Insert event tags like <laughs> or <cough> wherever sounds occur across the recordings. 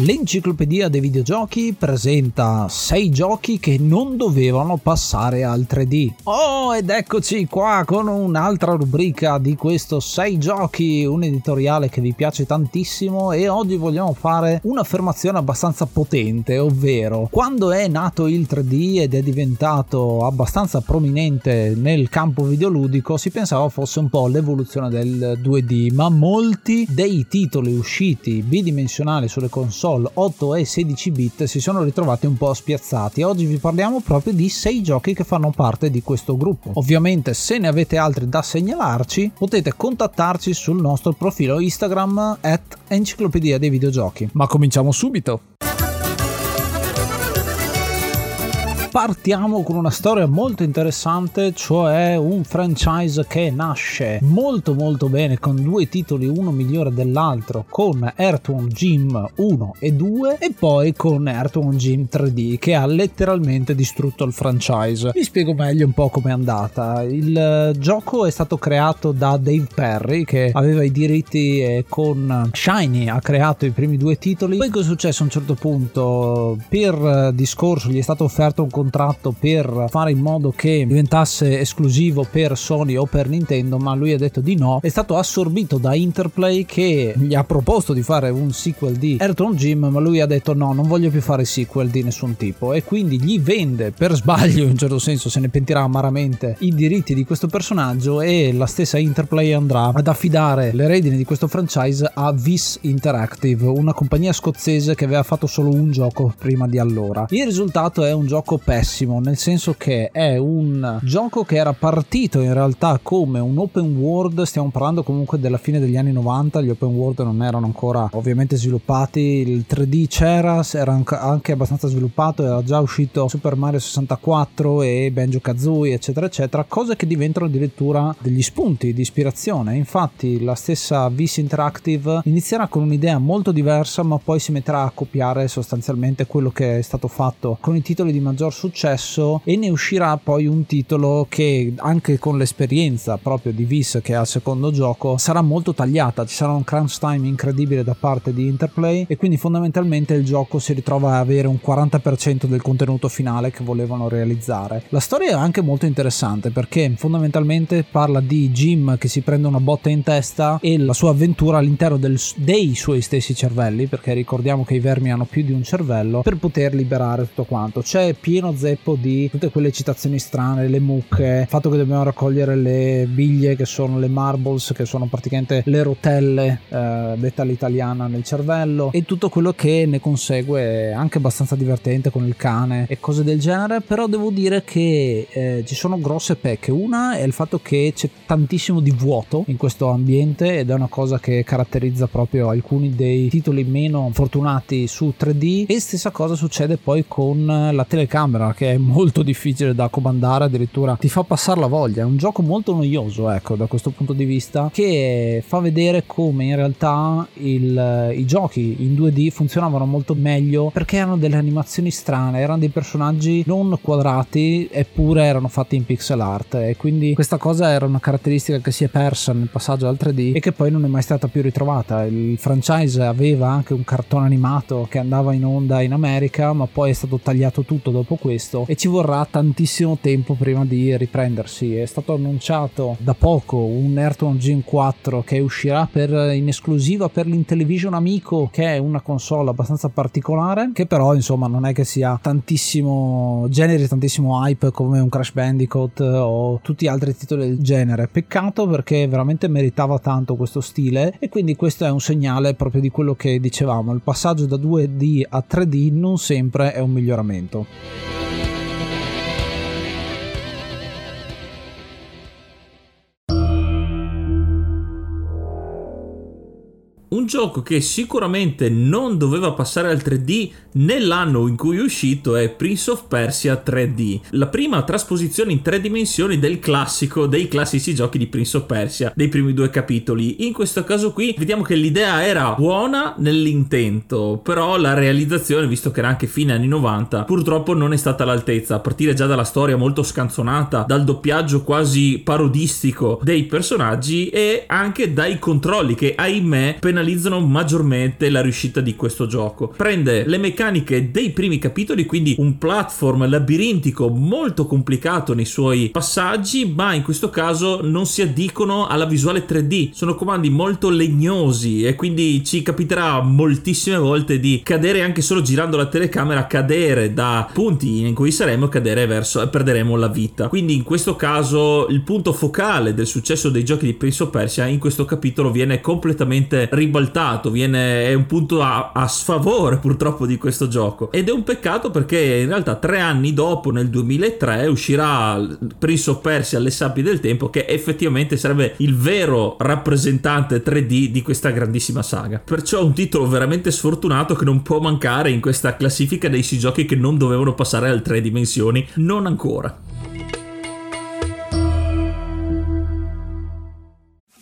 L'enciclopedia dei videogiochi presenta 6 giochi che non dovevano passare al 3D. Oh, ed eccoci qua con un'altra rubrica di questo 6 giochi, un editoriale che vi piace tantissimo e oggi vogliamo fare un'affermazione abbastanza potente, ovvero quando è nato il 3D ed è diventato abbastanza prominente nel campo videoludico si pensava fosse un po' l'evoluzione del 2D, ma molti dei titoli usciti bidimensionali sulle console console 8 e 16 bit si sono ritrovati un po' spiazzati. Oggi vi parliamo proprio di 6 giochi che fanno parte di questo gruppo. Ovviamente se ne avete altri da segnalarci potete contattarci sul nostro profilo Instagram at enciclopedia dei videogiochi. Ma cominciamo subito! Partiamo con una storia molto interessante, cioè un franchise che nasce molto molto bene con due titoli, uno migliore dell'altro, con Earthworm Jim 1 e 2 e poi con Earthworm Jim 3D che ha letteralmente distrutto il franchise. Vi spiego meglio un po' com'è andata. Il gioco è stato creato da Dave Perry che aveva i diritti e con Shiny ha creato i primi due titoli. Poi cosa è successo a un certo punto? Per discorso gli è stato offerto un contratto per fare in modo che diventasse esclusivo per Sony o per Nintendo, ma lui ha detto di no. È stato assorbito da Interplay che gli ha proposto di fare un sequel di Ayrton Jim, ma lui ha detto no, non voglio più fare sequel di nessun tipo e quindi gli vende per sbaglio, in un certo senso se ne pentirà amaramente, i diritti di questo personaggio e la stessa Interplay andrà ad affidare le redine di questo franchise a Vis Interactive, una compagnia scozzese che aveva fatto solo un gioco prima di allora. Il risultato è un gioco pessimo, nel senso che è un gioco che era partito in realtà come un open world, stiamo parlando comunque della fine degli anni 90, gli open world non erano ancora ovviamente sviluppati, il 3D c'era, era anche abbastanza sviluppato, era già uscito Super Mario 64 e Banjo Kazooie eccetera eccetera, cose che diventano addirittura degli spunti di ispirazione, infatti la stessa Vis Interactive inizierà con un'idea molto diversa ma poi si metterà a copiare sostanzialmente quello che è stato fatto con i titoli di maggior successo e ne uscirà poi un titolo che anche con l'esperienza proprio di Vis che è al secondo gioco sarà molto tagliata, ci sarà un crunch time incredibile da parte di Interplay e quindi fondamentalmente il gioco si ritrova a avere un 40% del contenuto finale che volevano realizzare. La storia è anche molto interessante perché fondamentalmente parla di Jim che si prende una botta in testa e la sua avventura all'interno del, dei suoi stessi cervelli perché ricordiamo che i vermi hanno più di un cervello per poter liberare tutto quanto. C'è pieno pieno zeppo di tutte quelle citazioni strane, le mucche, il fatto che dobbiamo raccogliere le biglie che sono le marbles, che sono praticamente le rotelle, eh, detta all'italiana, nel cervello e tutto quello che ne consegue anche abbastanza divertente con il cane e cose del genere, però devo dire che eh, ci sono grosse pecche. Una è il fatto che c'è tantissimo di vuoto in questo ambiente ed è una cosa che caratterizza proprio alcuni dei titoli meno fortunati su 3D e stessa cosa succede poi con la telecamera telecamera che è molto difficile da comandare, addirittura ti fa passare la voglia. È un gioco molto noioso, ecco, da questo punto di vista, che fa vedere come in realtà il, i giochi in 2D funzionavano molto meglio perché erano delle animazioni strane, erano dei personaggi non quadrati eppure erano fatti in pixel art e quindi questa cosa era una caratteristica che si è persa nel passaggio al 3D e che poi non è mai stata più ritrovata. Il franchise aveva anche un cartone animato che andava in onda in America, ma poi è stato tagliato tutto dopo questo e ci vorrà tantissimo tempo prima di riprendersi. È stato annunciato da poco un Ayrton Gen 4 che uscirà per, in esclusiva per l'Intellivision Amico, che è una console abbastanza particolare, che però insomma non è che sia tantissimo generi tantissimo hype come un Crash Bandicoot o tutti gli altri titoli del genere. Peccato perché veramente meritava tanto questo stile e quindi questo è un segnale proprio di quello che dicevamo, il passaggio da 2D a 3D non sempre è un miglioramento. Gioco che sicuramente non doveva passare al 3D nell'anno in cui è uscito è Prince of Persia 3D, la prima trasposizione in tre dimensioni del classico dei classici giochi di Prince of Persia, dei primi due capitoli. In questo caso qui vediamo che l'idea era buona nell'intento, però la realizzazione, visto che era anche fine anni 90, purtroppo non è stata all'altezza, a partire già dalla storia molto scanzonata, dal doppiaggio quasi parodistico dei personaggi e anche dai controlli che ahimè penalizzano penalizzano maggiormente la riuscita di questo gioco. Prende le meccaniche dei primi capitoli, quindi un platform labirintico molto complicato nei suoi passaggi, ma in questo caso non si addicono alla visuale 3D. Sono comandi molto legnosi e quindi ci capiterà moltissime volte di cadere anche solo girando la telecamera, cadere da punti in cui saremo, cadere verso e perderemo la vita. Quindi in questo caso il punto focale del successo dei giochi di Prince of Persia in questo capitolo viene completamente ribaltato, viene, è un punto a, a sfavore <laughs> purtroppo di questo gioco. Ed è un peccato perché in realtà tre anni dopo, nel 2003, uscirà Prince of Persia alle sabbie del tempo, che effettivamente sarebbe il vero rappresentante 3D di questa grandissima saga. Perciò un titolo veramente sfortunato che non può mancare in questa classifica dei giochi che non dovevano passare alle tre dimensioni, non ancora.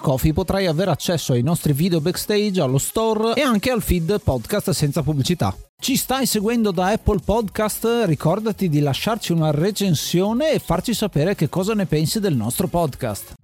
Coffee potrai avere accesso ai nostri video backstage, allo store e anche al feed podcast senza pubblicità. Ci stai seguendo da Apple Podcast? Ricordati di lasciarci una recensione e farci sapere che cosa ne pensi del nostro podcast.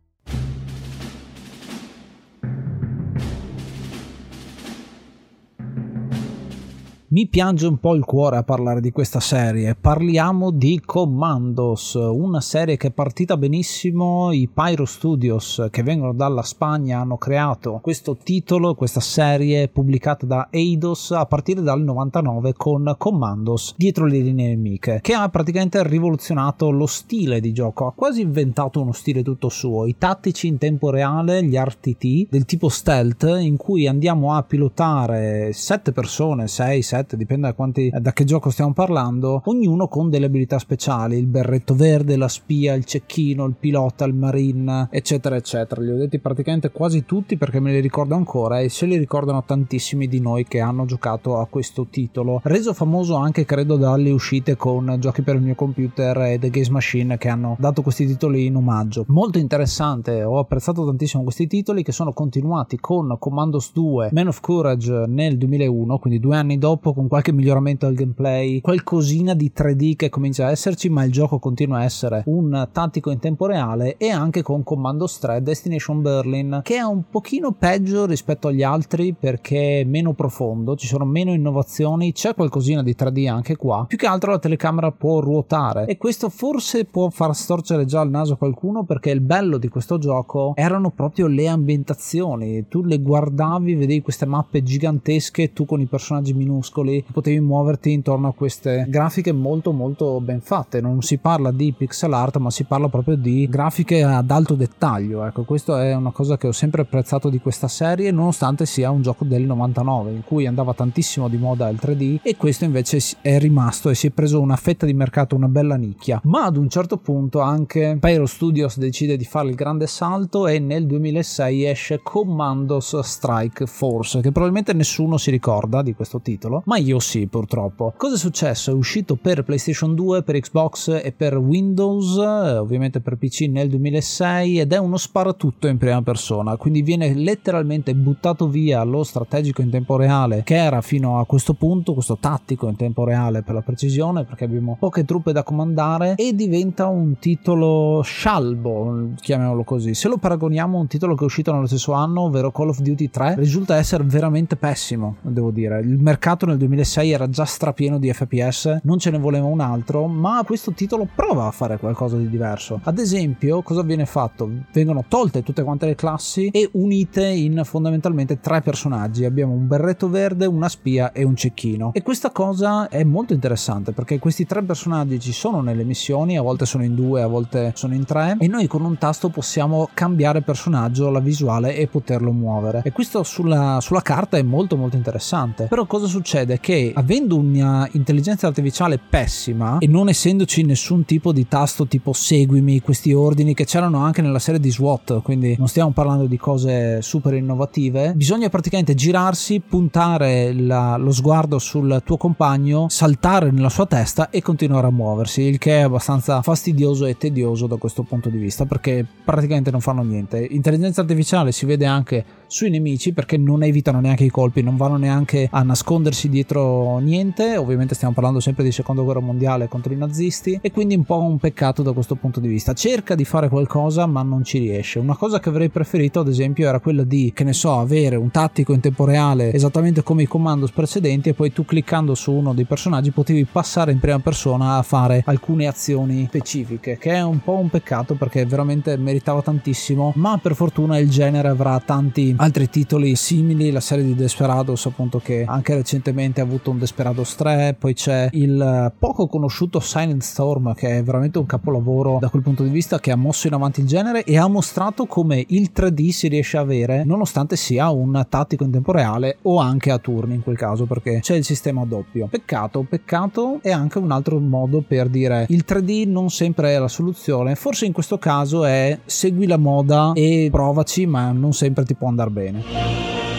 Mi piange un po' il cuore a parlare di questa serie. Parliamo di Commandos, una serie che è partita benissimo. I Pyro Studios, che vengono dalla Spagna, hanno creato questo titolo, questa serie pubblicata da Eidos a partire dal 99 con Commandos dietro le linee nemiche, che ha praticamente rivoluzionato lo stile di gioco. Ha quasi inventato uno stile tutto suo. I tattici in tempo reale, gli RTT del tipo stealth, in cui andiamo a pilotare 7 persone, 6, 7 7, dipende da, quanti, da che gioco stiamo parlando, ognuno con delle abilità speciali, il berretto verde, la spia, il cecchino, il pilota, il marine, eccetera, eccetera. Li ho detti praticamente quasi tutti perché me li ricordo ancora e se li ricordano tantissimi di noi che hanno giocato a questo titolo, reso famoso anche credo dalle uscite con giochi per il mio computer e The Games Machine che hanno dato questi titoli in omaggio. Molto interessante, ho apprezzato tantissimo questi titoli che sono continuati con Commandos 2, Man of Courage nel 2001, quindi due anni dopo con qualche miglioramento al gameplay, qualcosina di 3D che comincia a esserci, ma il gioco continua a essere un tattico in tempo reale e anche con Commandos 3 Destination Berlin che è un pochino peggio rispetto agli altri perché è meno profondo, ci sono meno innovazioni, c'è qualcosina di 3D anche qua, più che altro la telecamera può ruotare e questo forse può far storcere già il naso a qualcuno perché il bello di questo gioco erano proprio le ambientazioni, tu le guardavi, vedevi queste mappe gigantesche, tu con i personaggi minuscoli piccoli potevi muoverti intorno a queste grafiche molto molto ben fatte. Non si parla di pixel art ma si parla proprio di grafiche ad alto dettaglio. Ecco questo è una cosa che ho sempre apprezzato di questa serie nonostante sia un gioco del 99 in cui andava tantissimo di moda il 3D e questo invece è rimasto e si è preso una fetta di mercato una bella nicchia. Ma ad un certo punto anche Pyro Studios decide di fare il grande salto e nel 2006 esce Commandos Strike Force che probabilmente nessuno si ricorda di questo titolo ma io sì purtroppo. Cosa è successo? È uscito per PlayStation 2, per Xbox e per Windows, eh, ovviamente per PC nel 2006 ed è uno sparatutto in prima persona, quindi viene letteralmente buttato via lo strategico in tempo reale che era fino a questo punto, questo tattico in tempo reale per la precisione, perché abbiamo poche truppe da comandare e diventa un titolo scialbo, chiamiamolo così. Se lo paragoniamo a un titolo che è uscito nello stesso anno, ovvero Call of Duty 3, risulta essere veramente pessimo, devo dire. Il mercato nel 2006 era già strapieno di FPS, non ce ne voleva un altro, ma questo titolo prova a fare qualcosa di diverso. Ad esempio, cosa viene fatto? Vengono tolte tutte quante le classi e unite in fondamentalmente tre personaggi. Abbiamo un berretto verde, una spia e un cecchino. E questa cosa è molto interessante perché questi tre personaggi ci sono nelle missioni, a volte sono in due, a volte sono in tre, e noi con un tasto possiamo cambiare personaggio, la visuale e poterlo muovere. E questo sulla, sulla carta è molto molto interessante. Però cosa succede? Succede che avendo un'intelligenza artificiale pessima e non essendoci nessun tipo di tasto tipo seguimi, questi ordini che c'erano anche nella serie di SWAT, quindi non stiamo parlando di cose super innovative, bisogna praticamente girarsi, puntare la, lo sguardo sul tuo compagno, saltare nella sua testa e continuare a muoversi, il che è abbastanza fastidioso e tedioso da questo punto di vista perché praticamente non fanno niente. Intelligenza artificiale si vede anche sui nemici perché non evitano neanche i colpi, non vanno neanche a nascondersi dietro niente. Ovviamente stiamo parlando sempre di seconda guerra mondiale contro i nazisti e quindi un po' un peccato da questo punto di vista. Cerca di fare qualcosa ma non ci riesce. Una cosa che avrei preferito ad esempio era quella di, che ne so, avere un tattico in tempo reale esattamente come i commandos precedenti e poi tu cliccando su uno dei personaggi potevi passare in prima persona a fare alcune azioni specifiche, che è un po' un peccato perché veramente meritava tantissimo, ma per fortuna il genere avrà tanti altri titoli simili, la serie di Desperados appunto che anche recentemente ha avuto un Desperados 3, poi c'è il poco conosciuto Silent Storm che è veramente un capolavoro da quel punto di vista che ha mosso in avanti il genere e ha mostrato come il 3D si riesce a avere nonostante sia un tattico in tempo reale o anche a turni in quel caso perché c'è il sistema doppio. Peccato, peccato è anche un altro modo per dire il 3D non sempre è la soluzione, forse in questo caso è segui la moda e provaci ma non sempre ti può andare bene.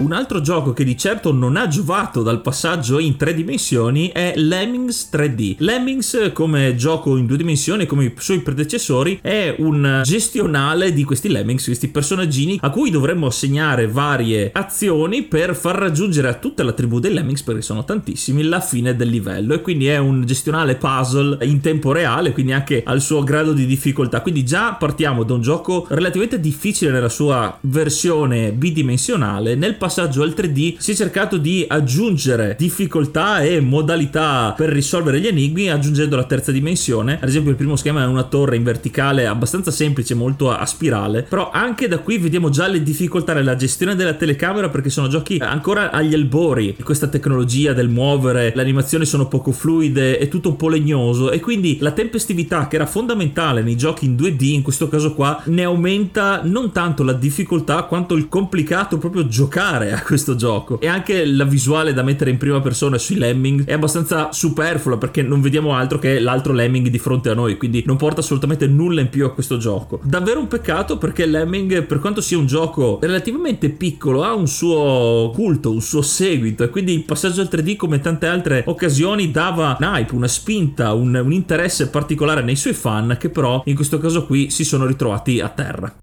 Un altro gioco che di certo non ha giovato dal passaggio in tre dimensioni è Lemmings 3D. Lemmings, come gioco in due dimensioni, come i suoi predecessori, è un gestionale di questi Lemmings, questi personaggini a cui dovremmo assegnare varie azioni per far raggiungere a tutta la tribù dei Lemmings, perché sono tantissimi, la fine del livello. E quindi è un gestionale puzzle in tempo reale, quindi anche al suo grado di difficoltà. Quindi già partiamo da un gioco relativamente difficile nella sua versione bidimensionale. Nel passaggio passaggio al 3D si è cercato di aggiungere difficoltà e modalità per risolvere gli enigmi aggiungendo la terza dimensione. Ad esempio il primo schema è una torre in verticale abbastanza semplice, molto a spirale, però anche da qui vediamo già le difficoltà nella gestione della telecamera perché sono giochi ancora agli albori di questa tecnologia del muovere, le animazioni sono poco fluide, è tutto un po' legnoso e quindi la tempestività che era fondamentale nei giochi in 2D in questo caso qua ne aumenta non tanto la difficoltà quanto il complicato proprio giocare giocare a questo gioco. E anche la visuale da mettere in prima persona sui lemming è abbastanza superflua perché non vediamo altro che l'altro lemming di fronte a noi, quindi non porta assolutamente nulla in più a questo gioco. Davvero un peccato perché lemming, per quanto sia un gioco relativamente piccolo, ha un suo culto, un suo seguito e quindi il passaggio al 3D come tante altre occasioni dava un hype, una spinta, un, un interesse particolare nei suoi fan che però in questo caso qui si sono ritrovati a terra.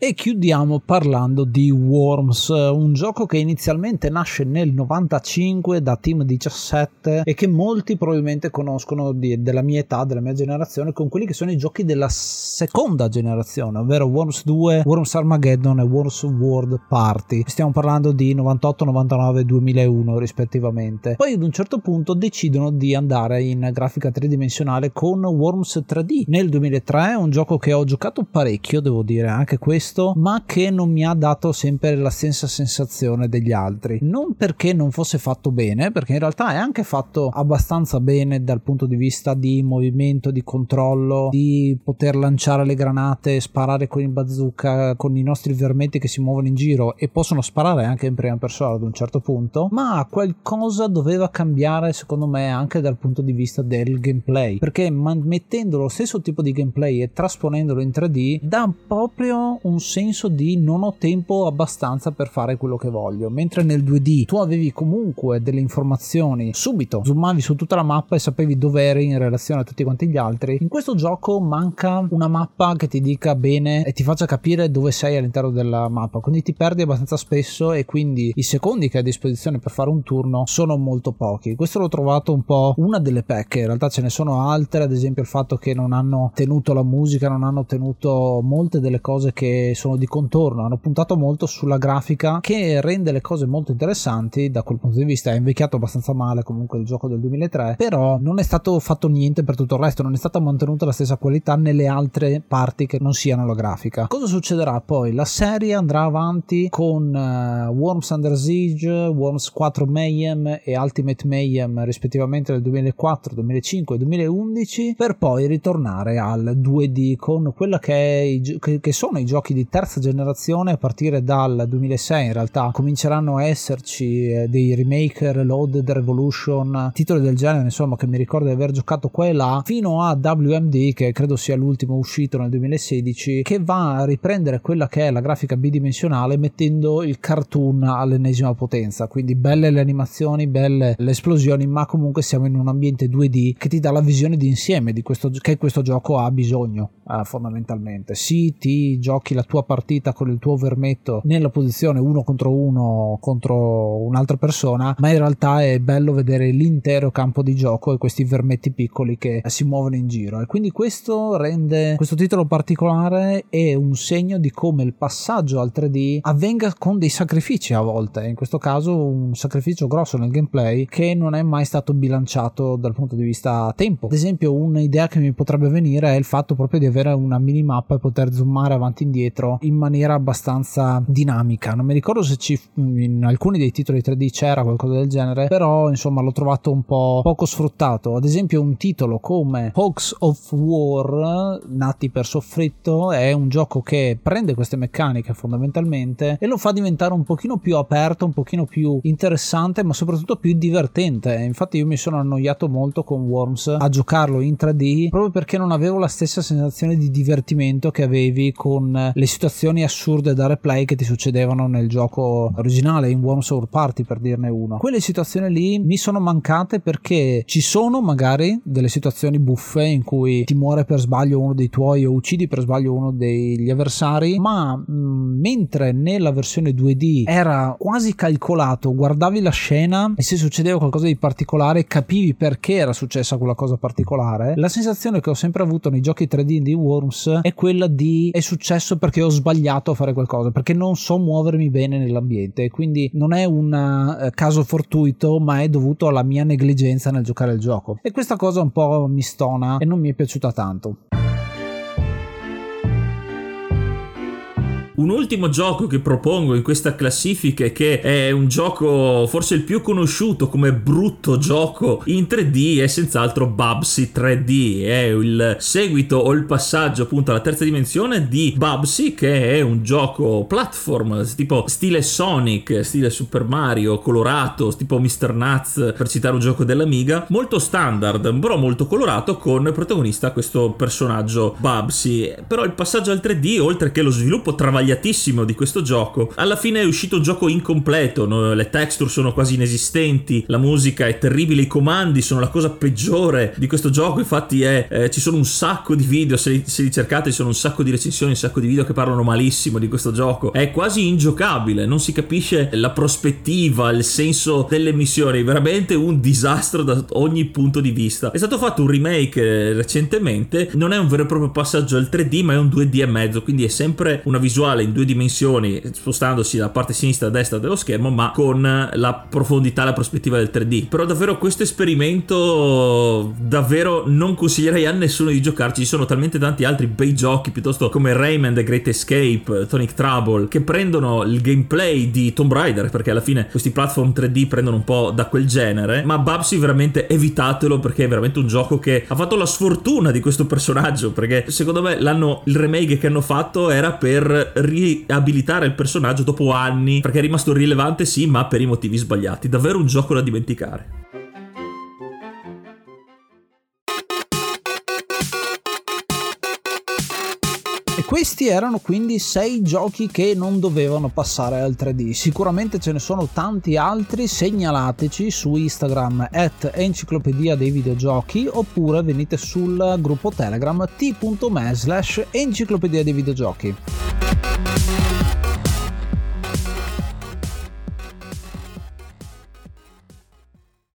E chiudiamo parlando di Worms, un gioco che inizialmente nasce nel 95 da Team 17 e che molti probabilmente conoscono di, della mia età, della mia generazione, con quelli che sono i giochi della seconda generazione, ovvero Worms 2, Worms Armageddon e Worms World Party. Stiamo parlando di 98, 99 2001 rispettivamente. Poi ad un certo punto decidono di andare in grafica tridimensionale con Worms 3D. Nel 2003 un gioco che ho giocato parecchio, devo dire, anche questo questo, ma che non mi ha dato sempre la stessa sensazione degli altri. Non perché non fosse fatto bene, perché in realtà è anche fatto abbastanza bene dal punto di vista di movimento, di controllo, di poter lanciare le granate, sparare con il bazooka, con i nostri vermetti che si muovono in giro e possono sparare anche in prima persona ad un certo punto, ma qualcosa doveva cambiare secondo me anche dal punto di vista del gameplay, perché mettendo lo stesso tipo di gameplay e trasponendolo in 3D dà proprio un un senso di non ho tempo abbastanza per fare quello che voglio, mentre nel 2D tu avevi comunque delle informazioni subito, zoomavi su tutta la mappa e sapevi dove eri in relazione a tutti quanti gli altri. In questo gioco manca una mappa che ti dica bene e ti faccia capire dove sei all'interno della mappa, quindi ti perdi abbastanza spesso e quindi i secondi che hai a disposizione per fare un turno sono molto pochi. Questo l'ho trovato un po' una delle pecche, in realtà ce ne sono altre, ad esempio il fatto che non hanno tenuto la musica, non hanno tenuto molte delle cose che sono di contorno, hanno puntato molto sulla grafica che rende le cose molto interessanti da quel punto di vista. È invecchiato abbastanza male comunque il gioco del 2003, però non è stato fatto niente per tutto il resto, non è stata mantenuta la stessa qualità nelle altre parti che non siano la grafica. Cosa succederà poi? La serie andrà avanti con uh, Worms Under Siege, Worms 4 Mayhem e Ultimate Mayhem rispettivamente nel 2004, 2005 e 2011 per poi ritornare al 2D con quella che, i, che sono i giochi di terza generazione a partire dal 2006 in realtà cominceranno a esserci eh, dei remake Reloaded Revolution titoli del genere insomma che mi ricordo di aver giocato qua e là fino a WMD che credo sia l'ultimo uscito nel 2016 che va a riprendere quella che è la grafica bidimensionale mettendo il cartoon all'ennesima potenza. Quindi belle le animazioni belle le esplosioni ma comunque siamo in un ambiente 2D che ti dà la visione d'insieme di questo che questo gioco ha bisogno eh, fondamentalmente. Sì ti giochi la tua partita con il tuo vermetto nella posizione uno contro uno contro un'altra persona ma in realtà è bello vedere l'intero campo di gioco e questi vermetti piccoli che si muovono in giro. E quindi questo rende questo titolo particolare è un segno di come il passaggio al 3D avvenga con dei sacrifici a volte in questo caso un sacrificio grosso nel gameplay che non è mai stato bilanciato dal punto di vista tempo. Ad esempio un'idea che mi potrebbe venire è il fatto proprio di avere una minimappa e poter zoomare avanti e indietro in maniera abbastanza dinamica. Non mi ricordo se ci, in alcuni dei titoli 3D c'era qualcosa del genere però insomma l'ho trovato un po' poco sfruttato. Ad esempio un titolo come Hawks of War nati per soffritto è un gioco che prende queste meccaniche fondamentalmente e lo fa diventare un pochino più aperto un pochino più interessante ma soprattutto più divertente. Infatti io mi sono annoiato molto con Worms a giocarlo in 3D proprio perché non avevo la stessa sensazione di divertimento che avevi con le situazioni assurde da replay che ti succedevano nel gioco originale in Worms War Party per dirne uno. Quelle situazioni lì mi sono mancate perché ci sono magari delle situazioni buffe in cui ti muore per sbaglio uno dei tuoi o uccidi per sbaglio uno degli avversari ma mh, mentre nella versione 2D era quasi calcolato guardavi la scena e se succedeva qualcosa di particolare capivi perché era successa quella cosa particolare la sensazione che ho sempre avuto nei giochi 3D di Worms è quella di è successo perché ho sbagliato a fare qualcosa perché non so muovermi bene nell'ambiente quindi non è un uh, caso fortuito ma è dovuto alla mia negligenza nel giocare il gioco. E questa cosa un po' mi stona e non mi è piaciuta tanto Un ultimo gioco che propongo in questa classifica e che è un gioco forse il più conosciuto come brutto gioco in 3D è senz'altro Bubsy 3D, è il seguito o il passaggio appunto alla terza dimensione di Bubsy che è un gioco platform tipo stile Sonic, stile Super Mario, colorato, tipo Mr. Nuts per citare un gioco dell'Amiga, molto standard però molto colorato con protagonista questo personaggio Bubsy, però il passaggio al 3D oltre che lo sviluppo travagliato travagliatissimo di questo gioco, alla fine è uscito un gioco incompleto, no? le texture sono quasi inesistenti, la musica è terribile, i comandi sono la cosa peggiore di questo gioco, infatti è, eh, ci sono un sacco di video, se li, se li, cercate ci sono un sacco di recensioni, un sacco di video che parlano malissimo di questo gioco, è quasi ingiocabile, non si capisce la prospettiva, il senso delle missioni, veramente un disastro da ogni punto di vista. È stato fatto un remake eh, recentemente, non è un vero e proprio passaggio al 3D ma è un 2D e mezzo, quindi è sempre una visuale visuale in due dimensioni, spostandosi da parte sinistra e destra dello schermo, ma con la profondità la prospettiva del 3D. Però davvero questo esperimento davvero non consiglierei a nessuno di giocarci. Ci sono talmente tanti altri bei giochi, piuttosto come Rayman The Great Escape, Tonic Trouble, che prendono il gameplay di Tomb Raider, perché alla fine questi platform 3D prendono un po' da quel genere. Ma Babsy veramente evitatelo perché è veramente un gioco che ha fatto la sfortuna di questo personaggio. Perché secondo me l'hanno, il remake che hanno fatto era per riabilitare il personaggio dopo anni, perché è rimasto rilevante sì, ma per i motivi sbagliati. Davvero un gioco da dimenticare. Questi erano quindi sei giochi che non dovevano passare al 3D. Sicuramente ce ne sono tanti altri, segnalateci su Instagram at enciclopedia dei videogiochi oppure venite sul gruppo Telegram t.me slash enciclopedia dei videogiochi.